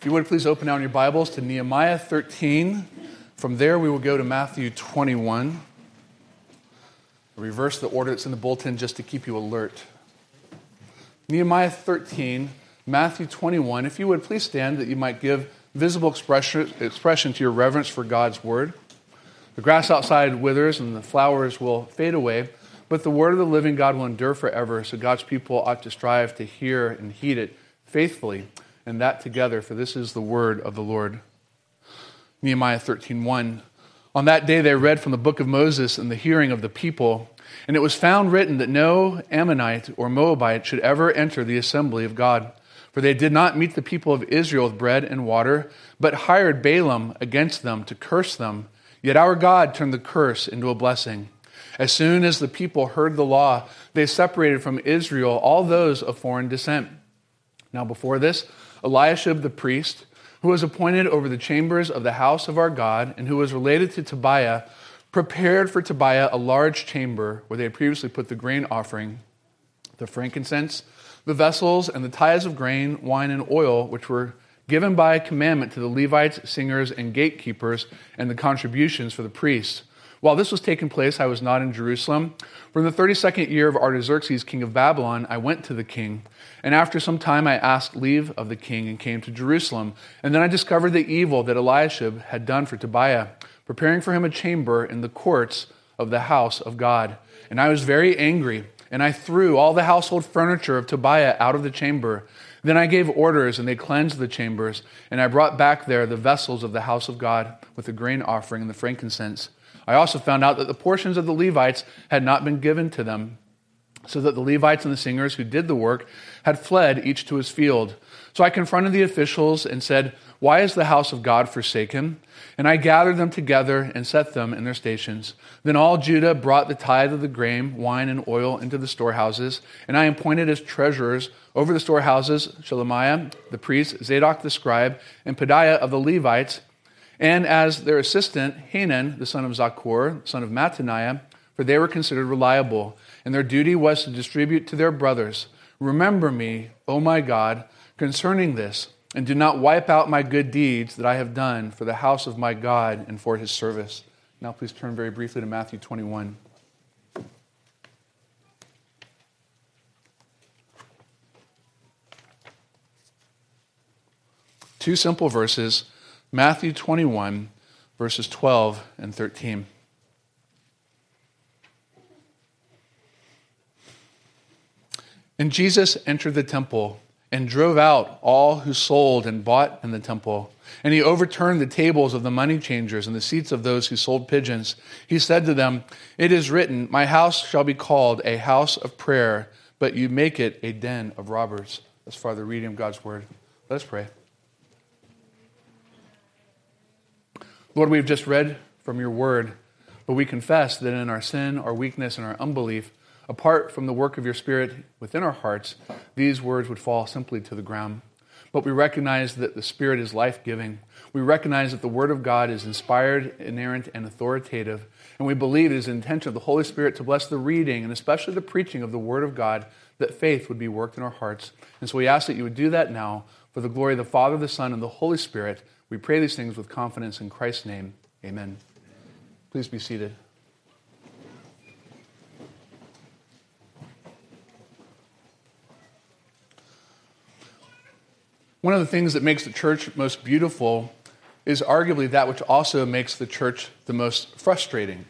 If you would please open down your Bibles to Nehemiah 13. From there, we will go to Matthew 21. Reverse the order that's in the bulletin just to keep you alert. Nehemiah 13, Matthew 21. If you would please stand that you might give visible expression, expression to your reverence for God's word. The grass outside withers and the flowers will fade away, but the word of the living God will endure forever. So God's people ought to strive to hear and heed it faithfully and that together, for this is the word of the Lord. Nehemiah 13:1. On that day they read from the book of Moses in the hearing of the people, and it was found written that no Ammonite or Moabite should ever enter the assembly of God, for they did not meet the people of Israel with bread and water, but hired Balaam against them to curse them. Yet our God turned the curse into a blessing. As soon as the people heard the law, they separated from Israel all those of foreign descent. Now, before this, Eliashib the priest, who was appointed over the chambers of the house of our God, and who was related to Tobiah, prepared for Tobiah a large chamber where they had previously put the grain offering, the frankincense, the vessels, and the tithes of grain, wine, and oil, which were given by commandment to the Levites, singers, and gatekeepers, and the contributions for the priests. While this was taking place, I was not in Jerusalem. For in the 32nd year of Artaxerxes, king of Babylon, I went to the king. And after some time, I asked leave of the king and came to Jerusalem. And then I discovered the evil that Eliashib had done for Tobiah, preparing for him a chamber in the courts of the house of God. And I was very angry, and I threw all the household furniture of Tobiah out of the chamber. Then I gave orders, and they cleansed the chambers, and I brought back there the vessels of the house of God with the grain offering and the frankincense. I also found out that the portions of the Levites had not been given to them, so that the Levites and the singers who did the work had fled each to his field. So I confronted the officials and said, Why is the house of God forsaken? And I gathered them together and set them in their stations. Then all Judah brought the tithe of the grain, wine, and oil into the storehouses, and I appointed as treasurers over the storehouses Shelemiah the priest, Zadok the scribe, and Pedaiah of the Levites and as their assistant, Hanan, the son of Zaccur, son of Mattaniah, for they were considered reliable, and their duty was to distribute to their brothers. Remember me, O my God, concerning this, and do not wipe out my good deeds that I have done for the house of my God and for his service. Now, please turn very briefly to Matthew 21. Two simple verses Matthew 21, verses 12 and 13. And Jesus entered the temple and drove out all who sold and bought in the temple. And he overturned the tables of the money changers and the seats of those who sold pigeons. He said to them, It is written, My house shall be called a house of prayer, but you make it a den of robbers. That's far the reading of God's word. Let us pray. Lord, we've just read from your word, but we confess that in our sin, our weakness, and our unbelief, apart from the work of your Spirit within our hearts, these words would fall simply to the ground. But we recognize that the Spirit is life giving. We recognize that the Word of God is inspired, inerrant, and authoritative. And we believe it is the intention of the Holy Spirit to bless the reading and especially the preaching of the Word of God, that faith would be worked in our hearts. And so we ask that you would do that now for the glory of the Father, the Son, and the Holy Spirit. We pray these things with confidence in Christ's name. Amen. Please be seated. One of the things that makes the church most beautiful is arguably that which also makes the church the most frustrating.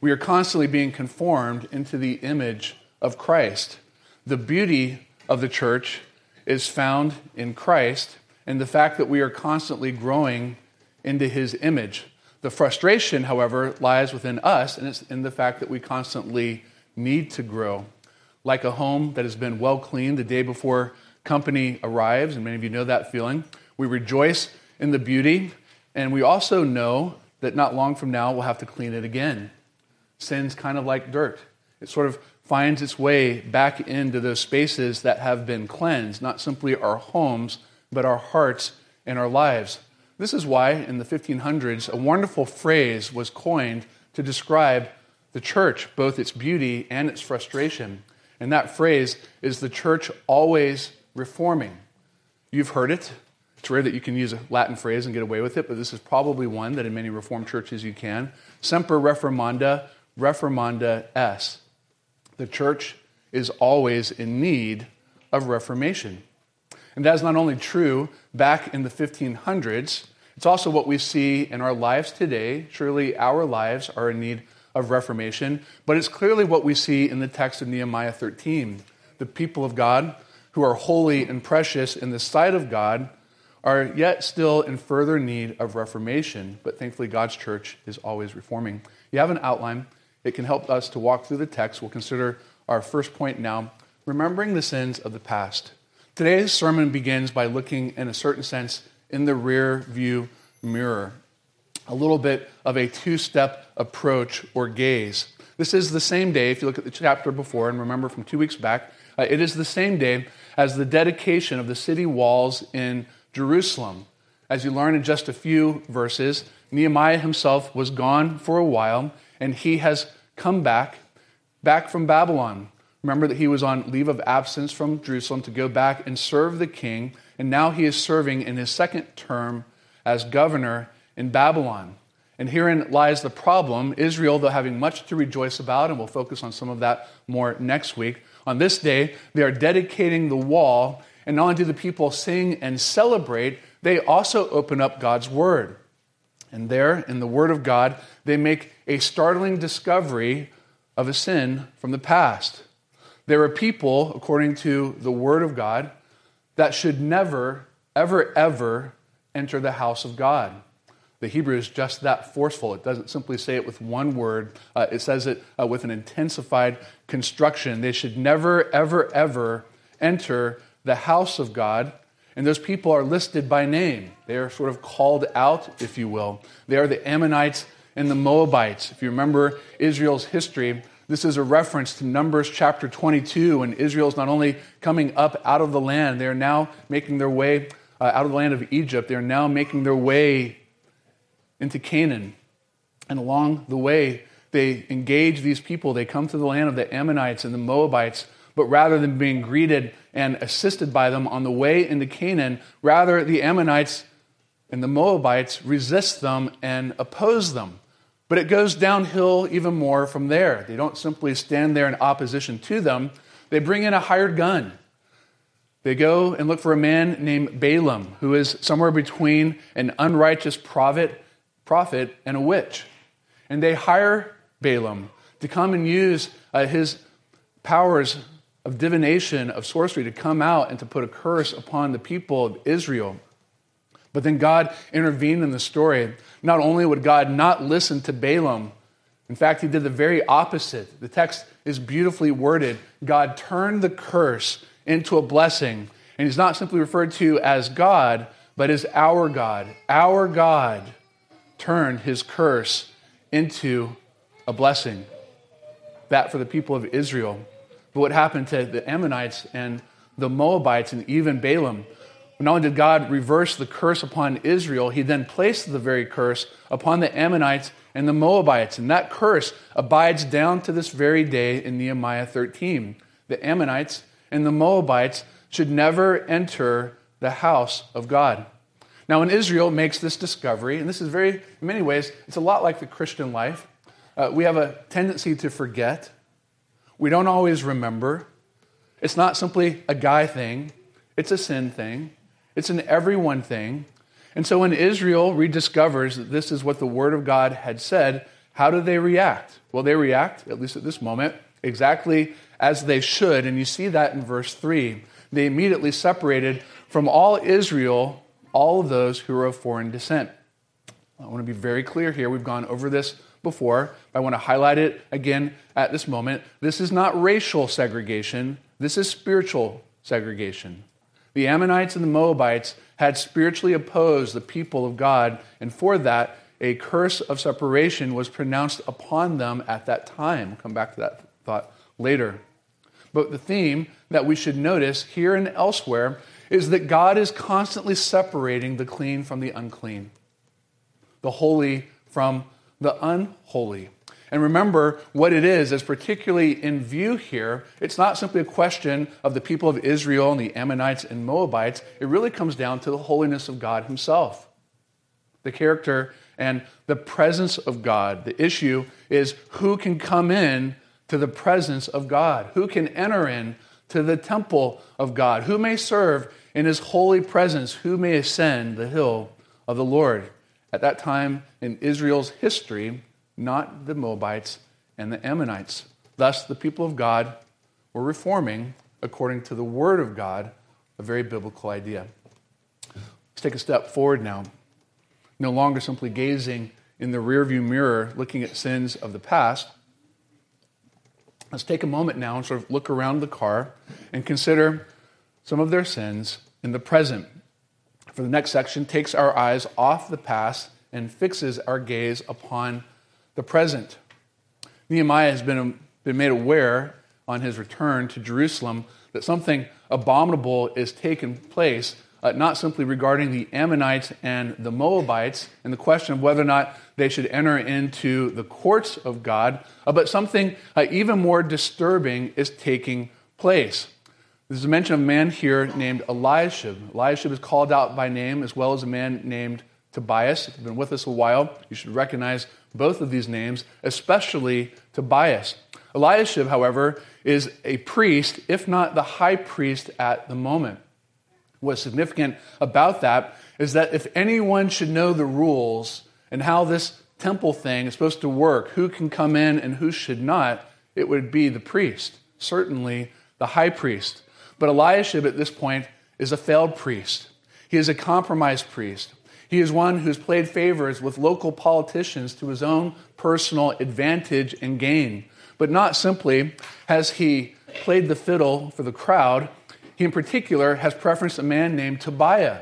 We are constantly being conformed into the image of Christ. The beauty of the church is found in Christ, and the fact that we are constantly growing into his image. The frustration, however, lies within us, and it's in the fact that we constantly need to grow. Like a home that has been well cleaned the day before company arrives, and many of you know that feeling. We rejoice in the beauty, and we also know that not long from now we'll have to clean it again. Sin's kind of like dirt. It sort of finds its way back into those spaces that have been cleansed, not simply our homes, but our hearts and our lives. This is why, in the 1500s, a wonderful phrase was coined to describe the church, both its beauty and its frustration. And that phrase is the church always reforming. You've heard it, It's rare that you can use a Latin phrase and get away with it, but this is probably one that in many Reformed churches you can. Semper reformanda, reformanda es. The church is always in need of reformation. And that is not only true back in the 1500s, it's also what we see in our lives today. Surely our lives are in need of reformation, but it's clearly what we see in the text of Nehemiah 13. The people of God, who are holy and precious in the sight of God, are yet still in further need of reformation, but thankfully God's church is always reforming. You have an outline, it can help us to walk through the text. We'll consider our first point now remembering the sins of the past. Today's sermon begins by looking, in a certain sense, in the rear view mirror, a little bit of a two step approach or gaze. This is the same day, if you look at the chapter before and remember from two weeks back, uh, it is the same day as the dedication of the city walls in Jerusalem. As you learn in just a few verses, Nehemiah himself was gone for a while, and he has come back, back from Babylon. Remember that he was on leave of absence from Jerusalem to go back and serve the king, and now he is serving in his second term as governor in Babylon. And herein lies the problem. Israel, though having much to rejoice about, and we'll focus on some of that more next week, on this day, they are dedicating the wall and not only do the people sing and celebrate, they also open up God's Word. And there, in the Word of God, they make a startling discovery of a sin from the past. There are people, according to the Word of God, that should never, ever, ever enter the house of God. The Hebrew is just that forceful. It doesn't simply say it with one word, uh, it says it uh, with an intensified construction. They should never, ever, ever enter the house of God, and those people are listed by name. They are sort of called out, if you will. They are the Ammonites and the Moabites. If you remember Israel's history, this is a reference to Numbers chapter 22, when Israel is not only coming up out of the land, they are now making their way uh, out of the land of Egypt. They are now making their way into Canaan. And along the way, they engage these people. They come to the land of the Ammonites and the Moabites but rather than being greeted and assisted by them on the way into Canaan, rather the Ammonites and the Moabites resist them and oppose them. But it goes downhill even more from there. They don't simply stand there in opposition to them, they bring in a hired gun. They go and look for a man named Balaam, who is somewhere between an unrighteous prophet, prophet and a witch. And they hire Balaam to come and use uh, his powers of divination, of sorcery, to come out and to put a curse upon the people of Israel. But then God intervened in the story. Not only would God not listen to Balaam, in fact, he did the very opposite. The text is beautifully worded. God turned the curse into a blessing. And he's not simply referred to as God, but as our God. Our God turned his curse into a blessing. That for the people of Israel. But what happened to the Ammonites and the Moabites and even Balaam? Not only did God reverse the curse upon Israel, he then placed the very curse upon the Ammonites and the Moabites. And that curse abides down to this very day in Nehemiah 13. The Ammonites and the Moabites should never enter the house of God. Now, when Israel makes this discovery, and this is very, in many ways, it's a lot like the Christian life, uh, we have a tendency to forget we don't always remember. It's not simply a guy thing, it's a sin thing, it's an everyone thing. And so when Israel rediscovers that this is what the Word of God had said, how do they react? Well, they react, at least at this moment, exactly as they should. And you see that in verse 3. They immediately separated from all Israel all of those who are of foreign descent. I want to be very clear here. We've gone over this before. I want to highlight it again at this moment. This is not racial segregation, this is spiritual segregation. The Ammonites and the Moabites had spiritually opposed the people of God, and for that, a curse of separation was pronounced upon them at that time. We'll come back to that thought later. But the theme that we should notice here and elsewhere is that God is constantly separating the clean from the unclean, the holy from the unholy. And remember what it is, as particularly in view here, it's not simply a question of the people of Israel and the Ammonites and Moabites. It really comes down to the holiness of God Himself, the character and the presence of God. The issue is who can come in to the presence of God, who can enter in to the temple of God, who may serve in His holy presence, who may ascend the hill of the Lord. At that time in Israel's history, not the Moabites and the Ammonites. Thus, the people of God were reforming according to the Word of God, a very biblical idea. Let's take a step forward now. No longer simply gazing in the rearview mirror, looking at sins of the past. Let's take a moment now and sort of look around the car and consider some of their sins in the present. For the next section, takes our eyes off the past and fixes our gaze upon the present. Nehemiah has been, been made aware on his return to Jerusalem that something abominable is taking place, uh, not simply regarding the Ammonites and the Moabites and the question of whether or not they should enter into the courts of God, uh, but something uh, even more disturbing is taking place. There's a mention of a man here named Eliashib. Eliashib is called out by name, as well as a man named Tobias. If you've been with us a while, you should recognize both of these names, especially Tobias. Eliashib, however, is a priest, if not the high priest at the moment. What's significant about that is that if anyone should know the rules and how this temple thing is supposed to work, who can come in and who should not, it would be the priest, certainly the high priest. But Eliashib at this point is a failed priest. He is a compromised priest. He is one who's played favors with local politicians to his own personal advantage and gain. But not simply has he played the fiddle for the crowd, he in particular has preferenced a man named Tobiah.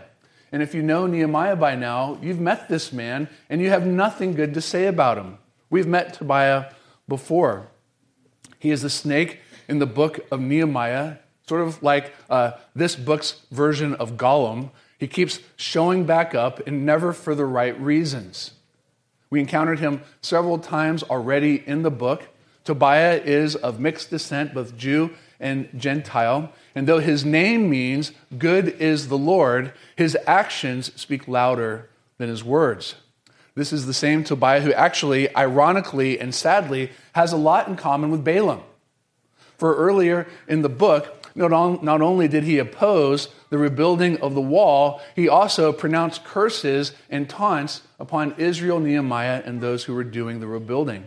And if you know Nehemiah by now, you've met this man and you have nothing good to say about him. We've met Tobiah before. He is the snake in the book of Nehemiah, sort of like uh, this book's version of Gollum. He keeps showing back up and never for the right reasons. We encountered him several times already in the book. Tobiah is of mixed descent, both Jew and Gentile. And though his name means good is the Lord, his actions speak louder than his words. This is the same Tobiah who actually, ironically and sadly, has a lot in common with Balaam. For earlier in the book, not, on, not only did he oppose the rebuilding of the wall, he also pronounced curses and taunts upon Israel, Nehemiah, and those who were doing the rebuilding.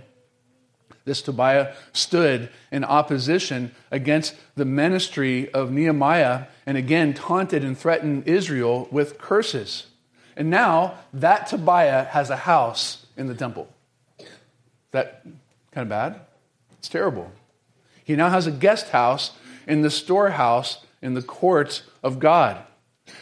This Tobiah stood in opposition against the ministry of Nehemiah and again taunted and threatened Israel with curses. And now that Tobiah has a house in the temple. Is that kind of bad? It's terrible. He now has a guest house in the storehouse in the courts of God.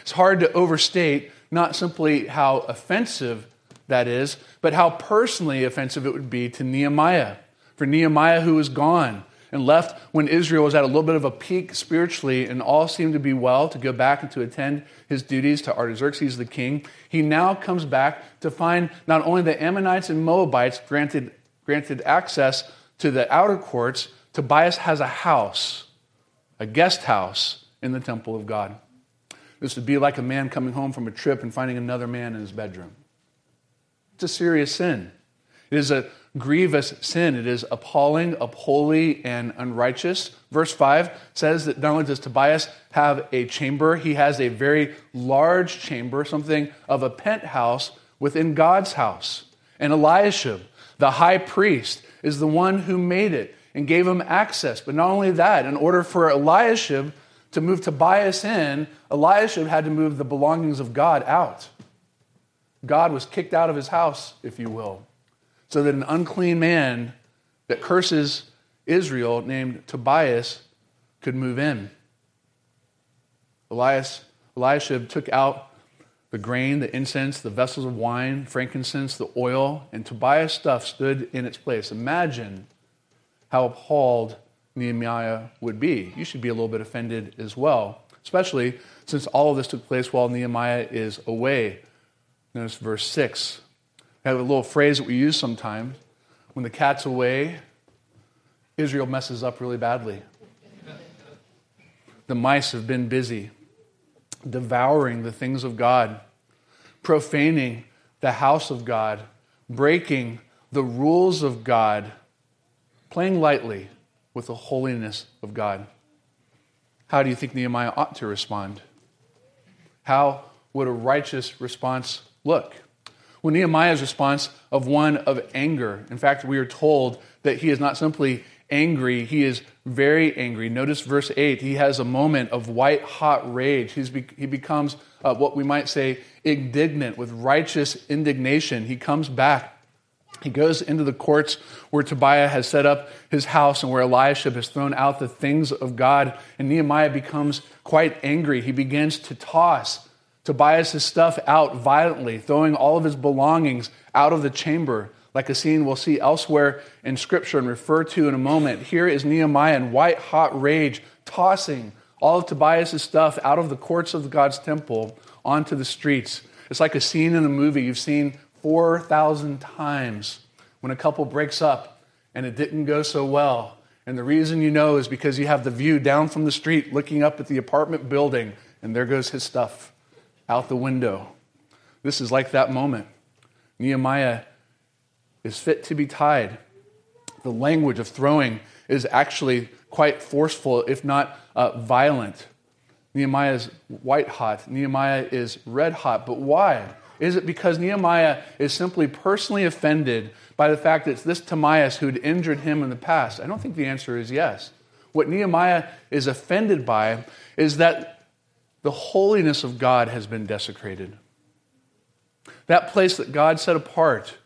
It's hard to overstate not simply how offensive that is, but how personally offensive it would be to Nehemiah. For Nehemiah, who was gone and left when Israel was at a little bit of a peak spiritually and all seemed to be well, to go back and to attend his duties to Artaxerxes the king, he now comes back to find not only the Ammonites and Moabites granted, granted access to the outer courts, Tobias has a house a guest house in the temple of God. This would be like a man coming home from a trip and finding another man in his bedroom. It's a serious sin. It is a grievous sin. It is appalling, unholy, and unrighteous. Verse 5 says that not only does Tobias have a chamber, he has a very large chamber, something of a penthouse within God's house. And Eliashib, the high priest, is the one who made it and gave him access. But not only that, in order for Eliashib to move Tobias in, Eliashib had to move the belongings of God out. God was kicked out of his house, if you will, so that an unclean man that curses Israel named Tobias could move in. Elias, Eliashib took out the grain, the incense, the vessels of wine, frankincense, the oil, and Tobias' stuff stood in its place. Imagine how appalled Nehemiah would be. You should be a little bit offended as well, especially since all of this took place while Nehemiah is away. Notice verse 6. I have a little phrase that we use sometimes when the cat's away, Israel messes up really badly. The mice have been busy devouring the things of God, profaning the house of God, breaking the rules of God, playing lightly with the holiness of God. How do you think Nehemiah ought to respond? How would a righteous response look? Well, Nehemiah's response of one of anger. In fact, we are told that he is not simply angry, he is very angry. Notice verse 8. He has a moment of white hot rage. He's be- he becomes uh, what we might say indignant with righteous indignation. He comes back. He goes into the courts where Tobiah has set up his house and where Eliashib has thrown out the things of God. And Nehemiah becomes quite angry. He begins to toss Tobias' stuff out violently, throwing all of his belongings out of the chamber, like a scene we'll see elsewhere in Scripture and refer to in a moment. Here is Nehemiah in white hot rage, tossing all of Tobias' stuff out of the courts of God's temple onto the streets. It's like a scene in a movie you've seen 4,000 times when a couple breaks up and it didn't go so well. And the reason you know is because you have the view down from the street looking up at the apartment building, and there goes his stuff out the window. This is like that moment. Nehemiah is fit to be tied. The language of throwing is actually quite forceful, if not uh, violent. Nehemiah is white hot. Nehemiah is red hot. But why? Is it because Nehemiah is simply personally offended by the fact that it's this Timaeus who had injured him in the past? I don't think the answer is yes. What Nehemiah is offended by is that the holiness of God has been desecrated. That place that God set apart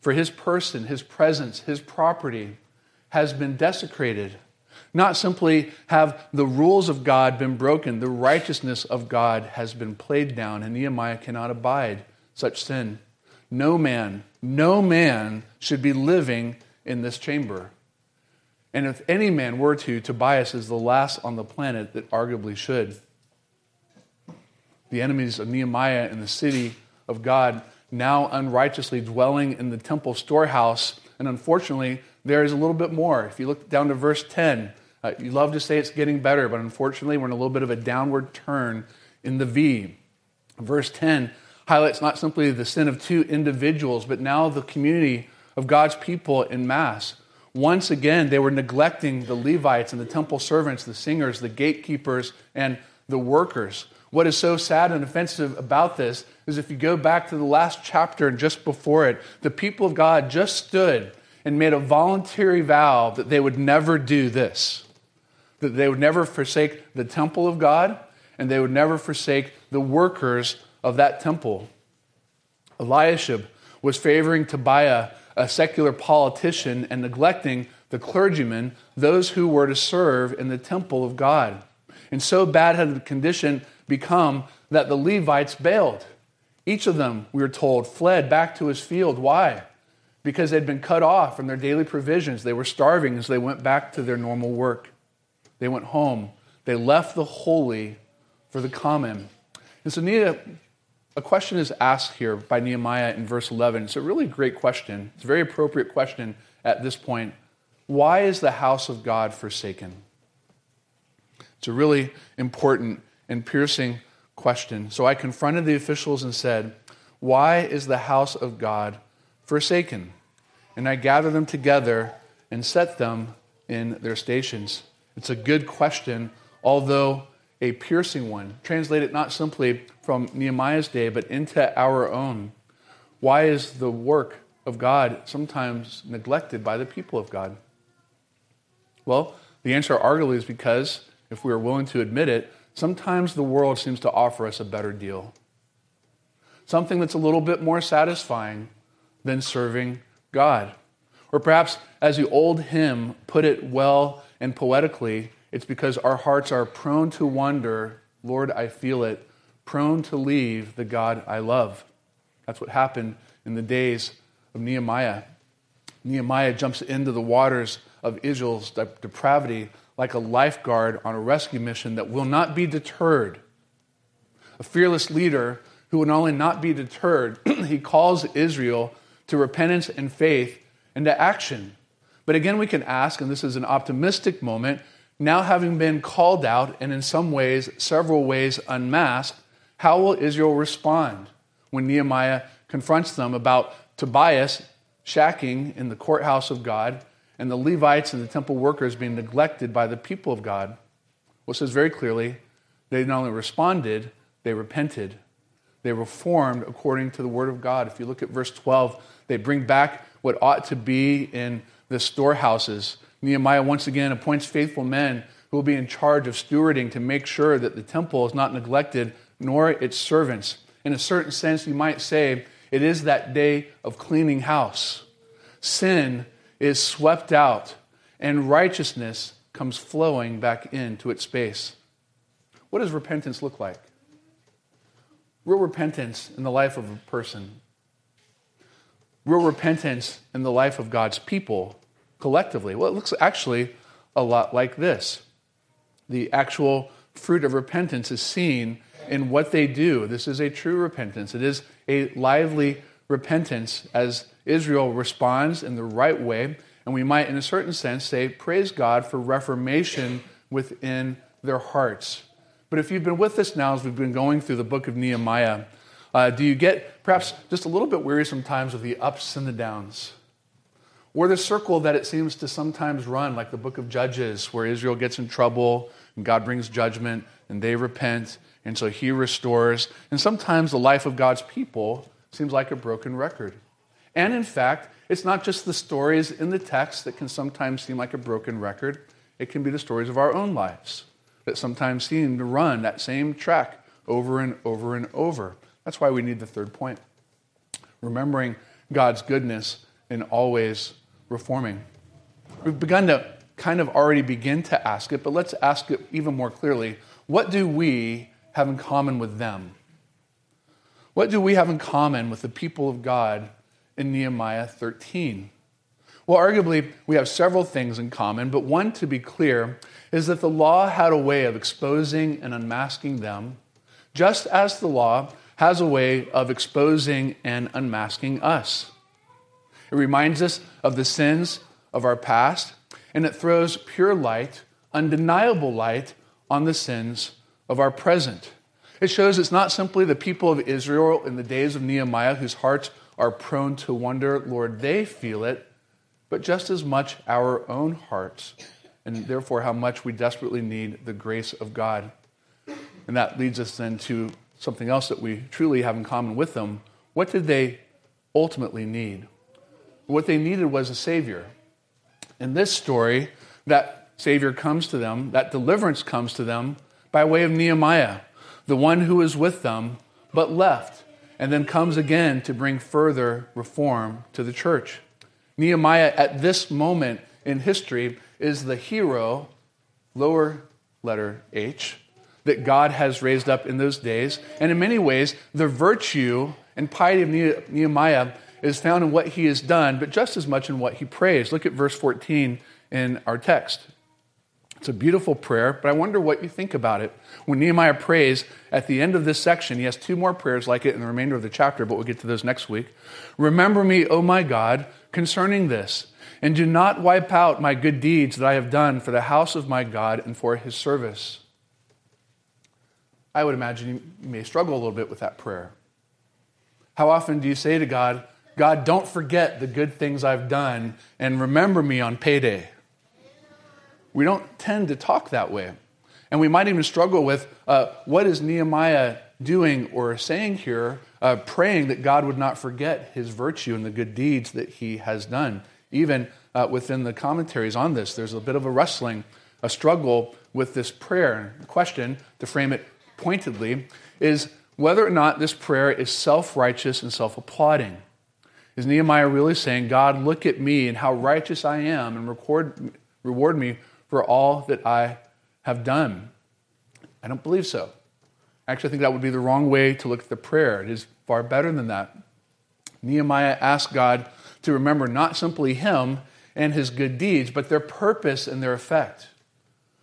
for his person, his presence, his property has been desecrated. Not simply have the rules of God been broken, the righteousness of God has been played down, and Nehemiah cannot abide such sin. No man, no man should be living in this chamber. And if any man were to, Tobias is the last on the planet that arguably should the enemies of Nehemiah in the city of God, now unrighteously dwelling in the temple storehouse. And unfortunately, there is a little bit more. If you look down to verse 10, uh, you love to say it's getting better, but unfortunately, we're in a little bit of a downward turn in the V. Verse 10 highlights not simply the sin of two individuals, but now the community of God's people in mass. Once again, they were neglecting the Levites and the temple servants, the singers, the gatekeepers, and the workers. What is so sad and offensive about this is if you go back to the last chapter and just before it, the people of God just stood and made a voluntary vow that they would never do this, that they would never forsake the temple of God and they would never forsake the workers of that temple. Eliashib was favoring Tobiah, a secular politician, and neglecting the clergymen, those who were to serve in the temple of God. And so bad had the condition become that the Levites bailed. Each of them, we were told, fled back to his field. Why? Because they'd been cut off from their daily provisions. They were starving as they went back to their normal work. They went home. They left the holy for the common. And so, Nia, a question is asked here by Nehemiah in verse 11. It's a really great question. It's a very appropriate question at this point. Why is the house of God forsaken? It's a really important and piercing question. So I confronted the officials and said, Why is the house of God forsaken? And I gathered them together and set them in their stations. It's a good question, although a piercing one. Translate it not simply from Nehemiah's day, but into our own. Why is the work of God sometimes neglected by the people of God? Well, the answer arguably is because, if we are willing to admit it, sometimes the world seems to offer us a better deal. Something that's a little bit more satisfying than serving God. Or perhaps, as the old hymn put it well and poetically, it's because our hearts are prone to wonder, Lord, I feel it, prone to leave the God I love. That's what happened in the days of Nehemiah. Nehemiah jumps into the waters of Israel's depravity like a lifeguard on a rescue mission that will not be deterred. A fearless leader who will not only not be deterred, he calls Israel to repentance and faith and to action. But again, we can ask, and this is an optimistic moment, now having been called out and in some ways, several ways unmasked, how will Israel respond when Nehemiah confronts them about Tobias shacking in the courthouse of God and the Levites and the temple workers being neglected by the people of God? Well, says very clearly they not only responded, they repented. They reformed according to the word of God. If you look at verse 12, they bring back what ought to be in the storehouses. Nehemiah once again appoints faithful men who will be in charge of stewarding to make sure that the temple is not neglected, nor its servants. In a certain sense, you might say it is that day of cleaning house. Sin is swept out, and righteousness comes flowing back into its space. What does repentance look like? Real repentance in the life of a person, real repentance in the life of God's people collectively. Well, it looks actually a lot like this. The actual fruit of repentance is seen in what they do. This is a true repentance. It is a lively repentance as Israel responds in the right way. And we might, in a certain sense, say, Praise God for reformation within their hearts. But if you've been with us now as we've been going through the book of Nehemiah, uh, do you get perhaps just a little bit weary sometimes of the ups and the downs? Or the circle that it seems to sometimes run, like the book of Judges, where Israel gets in trouble and God brings judgment and they repent, and so he restores. And sometimes the life of God's people seems like a broken record. And in fact, it's not just the stories in the text that can sometimes seem like a broken record, it can be the stories of our own lives that sometimes seem to run that same track over and over and over. That's why we need the third point remembering God's goodness and always reforming. We've begun to kind of already begin to ask it, but let's ask it even more clearly. What do we have in common with them? What do we have in common with the people of God in Nehemiah 13? Well, arguably, we have several things in common, but one to be clear is that the law had a way of exposing and unmasking them, just as the law has a way of exposing and unmasking us. It reminds us of the sins of our past, and it throws pure light, undeniable light, on the sins of our present. It shows it's not simply the people of Israel in the days of Nehemiah whose hearts are prone to wonder, Lord, they feel it, but just as much our own hearts and therefore how much we desperately need the grace of God. And that leads us then to something else that we truly have in common with them. What did they ultimately need? What they needed was a Savior. In this story, that Savior comes to them, that deliverance comes to them by way of Nehemiah, the one who is with them but left, and then comes again to bring further reform to the church. Nehemiah, at this moment in history, is the hero, lower letter H, that God has raised up in those days. And in many ways, the virtue and piety of Nehemiah is found in what he has done, but just as much in what he prays. Look at verse 14 in our text. It's a beautiful prayer, but I wonder what you think about it. When Nehemiah prays at the end of this section, he has two more prayers like it in the remainder of the chapter, but we'll get to those next week. Remember me, O my God, concerning this and do not wipe out my good deeds that I have done for the house of my God and for his service. I would imagine you may struggle a little bit with that prayer. How often do you say to God, God, don't forget the good things I've done and remember me on payday? We don't tend to talk that way. And we might even struggle with uh, what is Nehemiah doing or saying here, uh, praying that God would not forget his virtue and the good deeds that he has done. Even uh, within the commentaries on this, there's a bit of a wrestling, a struggle with this prayer. The question, to frame it pointedly, is whether or not this prayer is self righteous and self applauding. Is Nehemiah really saying, God, look at me and how righteous I am and record, reward me for all that I have done? I don't believe so. Actually, I think that would be the wrong way to look at the prayer. It is far better than that. Nehemiah asked God to remember not simply him and his good deeds, but their purpose and their effect.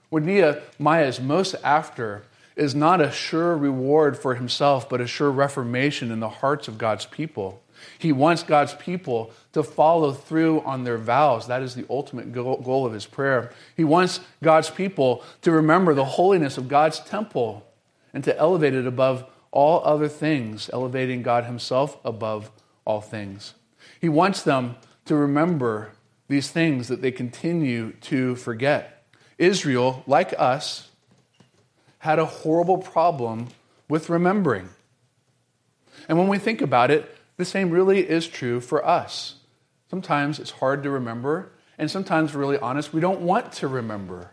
What Nehemiah is most after is not a sure reward for himself, but a sure reformation in the hearts of God's people. He wants God's people to follow through on their vows. That is the ultimate goal of his prayer. He wants God's people to remember the holiness of God's temple and to elevate it above all other things, elevating God himself above all things. He wants them to remember these things that they continue to forget. Israel, like us, had a horrible problem with remembering. And when we think about it, the same really is true for us. Sometimes it's hard to remember, and sometimes, really honest, we don't want to remember.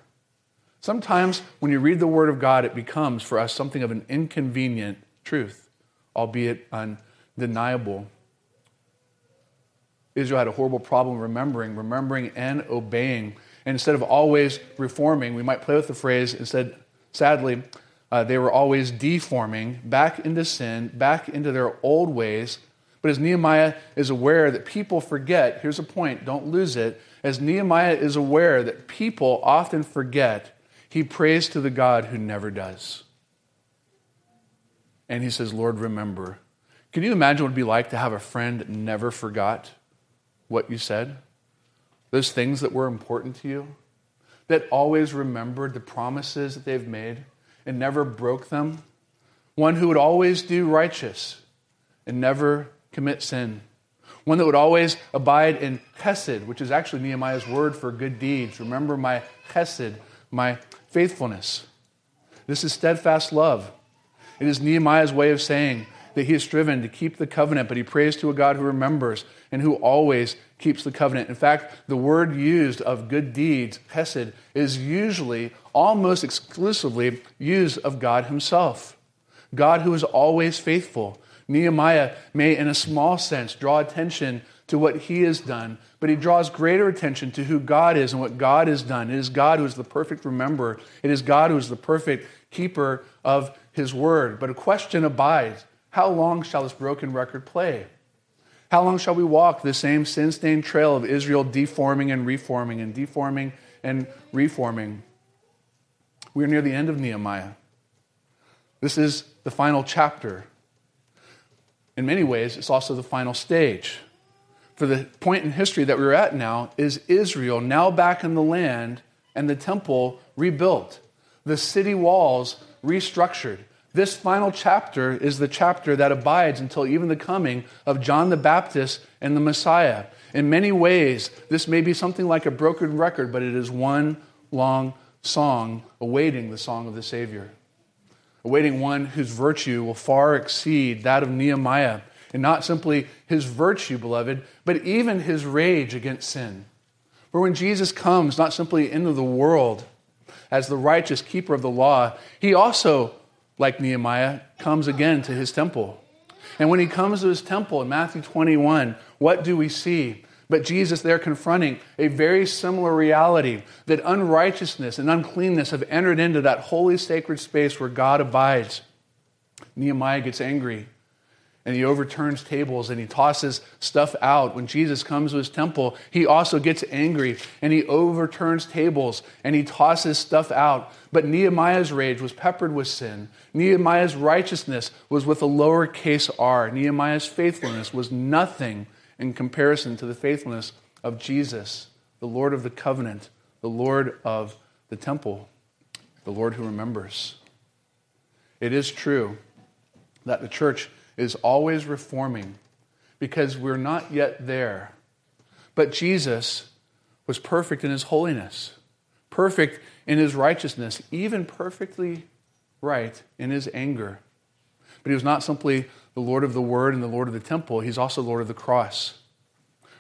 Sometimes when you read the Word of God, it becomes for us something of an inconvenient truth, albeit undeniable. Israel had a horrible problem remembering, remembering and obeying. And instead of always reforming, we might play with the phrase, instead, sadly, uh, they were always deforming back into sin, back into their old ways, but as Nehemiah is aware that people forget, here's a point, don't lose it. As Nehemiah is aware that people often forget, he prays to the God who never does. And he says, Lord, remember. Can you imagine what it would be like to have a friend that never forgot what you said? Those things that were important to you? That always remembered the promises that they've made and never broke them? One who would always do righteous and never commit sin. One that would always abide in chesed, which is actually Nehemiah's word for good deeds. Remember my chesed, my faithfulness. This is steadfast love. It is Nehemiah's way of saying that he has striven to keep the covenant, but he prays to a God who remembers and who always keeps the covenant. In fact, the word used of good deeds, chesed, is usually, almost exclusively, used of God himself. God who is always faithful, Nehemiah may, in a small sense, draw attention to what he has done, but he draws greater attention to who God is and what God has done. It is God who is the perfect rememberer, it is God who is the perfect keeper of his word. But a question abides how long shall this broken record play? How long shall we walk the same sin stained trail of Israel deforming and reforming and deforming and reforming? We are near the end of Nehemiah. This is the final chapter in many ways, it's also the final stage. For the point in history that we're at now is Israel now back in the land and the temple rebuilt, the city walls restructured. This final chapter is the chapter that abides until even the coming of John the Baptist and the Messiah. In many ways, this may be something like a broken record, but it is one long song awaiting the song of the Savior awaiting one whose virtue will far exceed that of Nehemiah. And not simply his virtue, beloved, but even his rage against sin. For when Jesus comes, not simply into the world as the righteous keeper of the law, he also, like Nehemiah, comes again to his temple. And when he comes to his temple in Matthew 21, what do we see? But Jesus they're confronting a very similar reality that unrighteousness and uncleanness have entered into that holy sacred space where God abides. Nehemiah gets angry and he overturns tables and he tosses stuff out. When Jesus comes to his temple, he also gets angry and he overturns tables and he tosses stuff out. But Nehemiah's rage was peppered with sin. Nehemiah's righteousness was with a lowercase r. Nehemiah's faithfulness was nothing in comparison to the faithfulness of Jesus, the Lord of the covenant, the Lord of the temple, the Lord who remembers. It is true that the church is always reforming because we're not yet there. But Jesus was perfect in his holiness, perfect in his righteousness, even perfectly right in his anger. But he was not simply the Lord of the Word and the Lord of the temple, he's also Lord of the cross.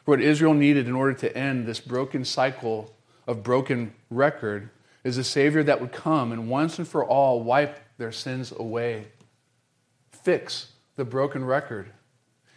For what Israel needed in order to end this broken cycle of broken record is a Savior that would come and once and for all wipe their sins away, fix the broken record,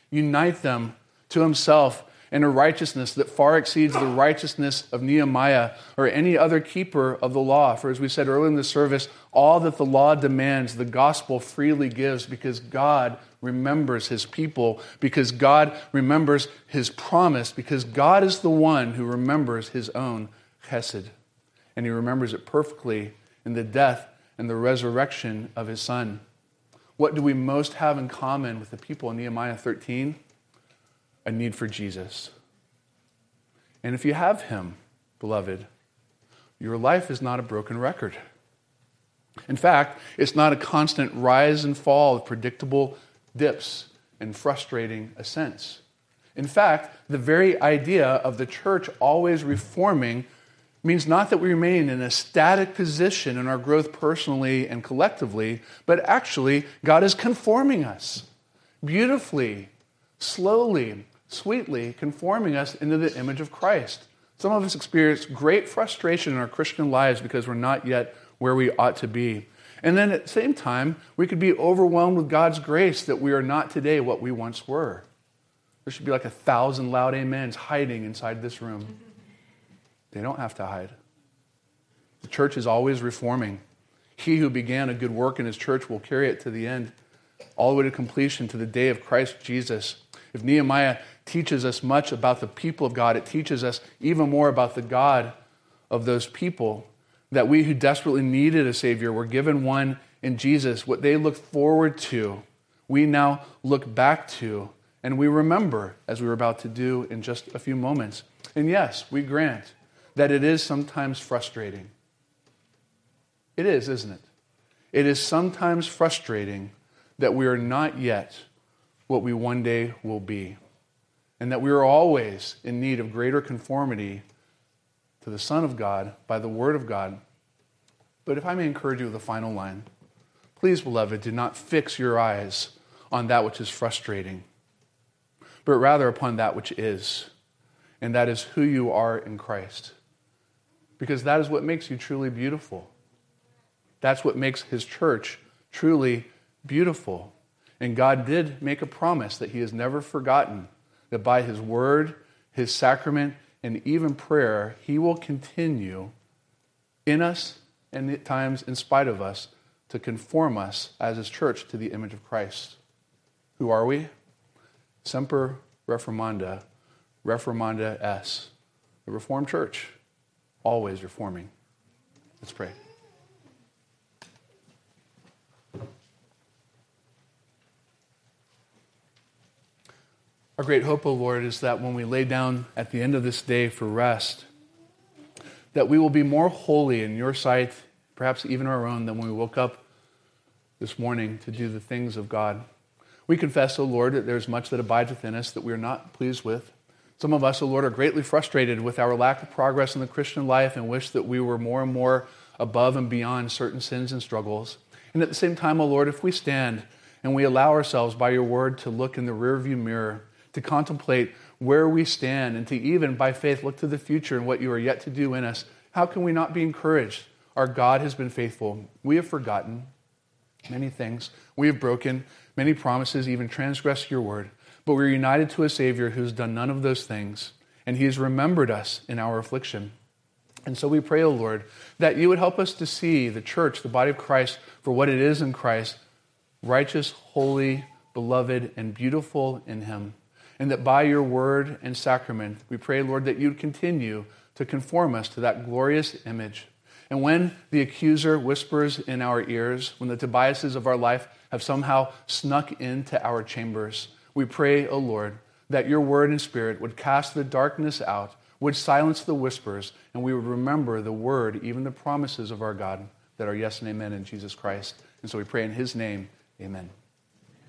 unite them to Himself and a righteousness that far exceeds the righteousness of Nehemiah or any other keeper of the law. For as we said earlier in the service, all that the law demands, the gospel freely gives because God remembers his people, because God remembers his promise, because God is the one who remembers his own chesed. And he remembers it perfectly in the death and the resurrection of his son. What do we most have in common with the people in Nehemiah 13? A need for Jesus. And if you have him, beloved, your life is not a broken record. In fact, it's not a constant rise and fall of predictable dips and frustrating ascents. In fact, the very idea of the church always reforming means not that we remain in a static position in our growth personally and collectively, but actually, God is conforming us beautifully, slowly, sweetly, conforming us into the image of Christ. Some of us experience great frustration in our Christian lives because we're not yet where we ought to be. And then at the same time, we could be overwhelmed with God's grace that we are not today what we once were. There should be like a thousand loud amens hiding inside this room. They don't have to hide. The church is always reforming. He who began a good work in his church will carry it to the end, all the way to completion to the day of Christ Jesus. If Nehemiah teaches us much about the people of God, it teaches us even more about the God of those people that we who desperately needed a Savior were given one in Jesus. What they looked forward to, we now look back to, and we remember, as we were about to do in just a few moments. And yes, we grant that it is sometimes frustrating. It is, isn't it? It is sometimes frustrating that we are not yet what we one day will be, and that we are always in need of greater conformity to the Son of God by the Word of God. But if I may encourage you with a final line, please, beloved, do not fix your eyes on that which is frustrating, but rather upon that which is, and that is who you are in Christ. Because that is what makes you truly beautiful. That's what makes His church truly beautiful. And God did make a promise that He has never forgotten that by His word, His sacrament, and even prayer, He will continue in us and at times in spite of us to conform us as His church to the image of Christ. Who are we? Semper Reformanda, Reformanda S, the Reformed Church, always reforming. Let's pray. Our great hope, O Lord, is that when we lay down at the end of this day for rest, that we will be more holy in your sight, perhaps even our own, than when we woke up this morning to do the things of God. We confess, O Lord, that there's much that abides within us that we are not pleased with. Some of us, O Lord, are greatly frustrated with our lack of progress in the Christian life and wish that we were more and more above and beyond certain sins and struggles. And at the same time, O Lord, if we stand and we allow ourselves by your word to look in the rearview mirror to contemplate where we stand, and to even by faith look to the future and what you are yet to do in us, how can we not be encouraged? Our God has been faithful. We have forgotten many things. We have broken many promises, even transgressed your word. But we're united to a Savior who's done none of those things, and He has remembered us in our affliction. And so we pray, O oh Lord, that you would help us to see the church, the body of Christ, for what it is in Christ righteous, holy, beloved, and beautiful in Him and that by your word and sacrament, we pray, Lord, that you'd continue to conform us to that glorious image. And when the accuser whispers in our ears, when the Tobiases of our life have somehow snuck into our chambers, we pray, O Lord, that your word and spirit would cast the darkness out, would silence the whispers, and we would remember the word, even the promises of our God that are yes and amen in Jesus Christ. And so we pray in his name, amen.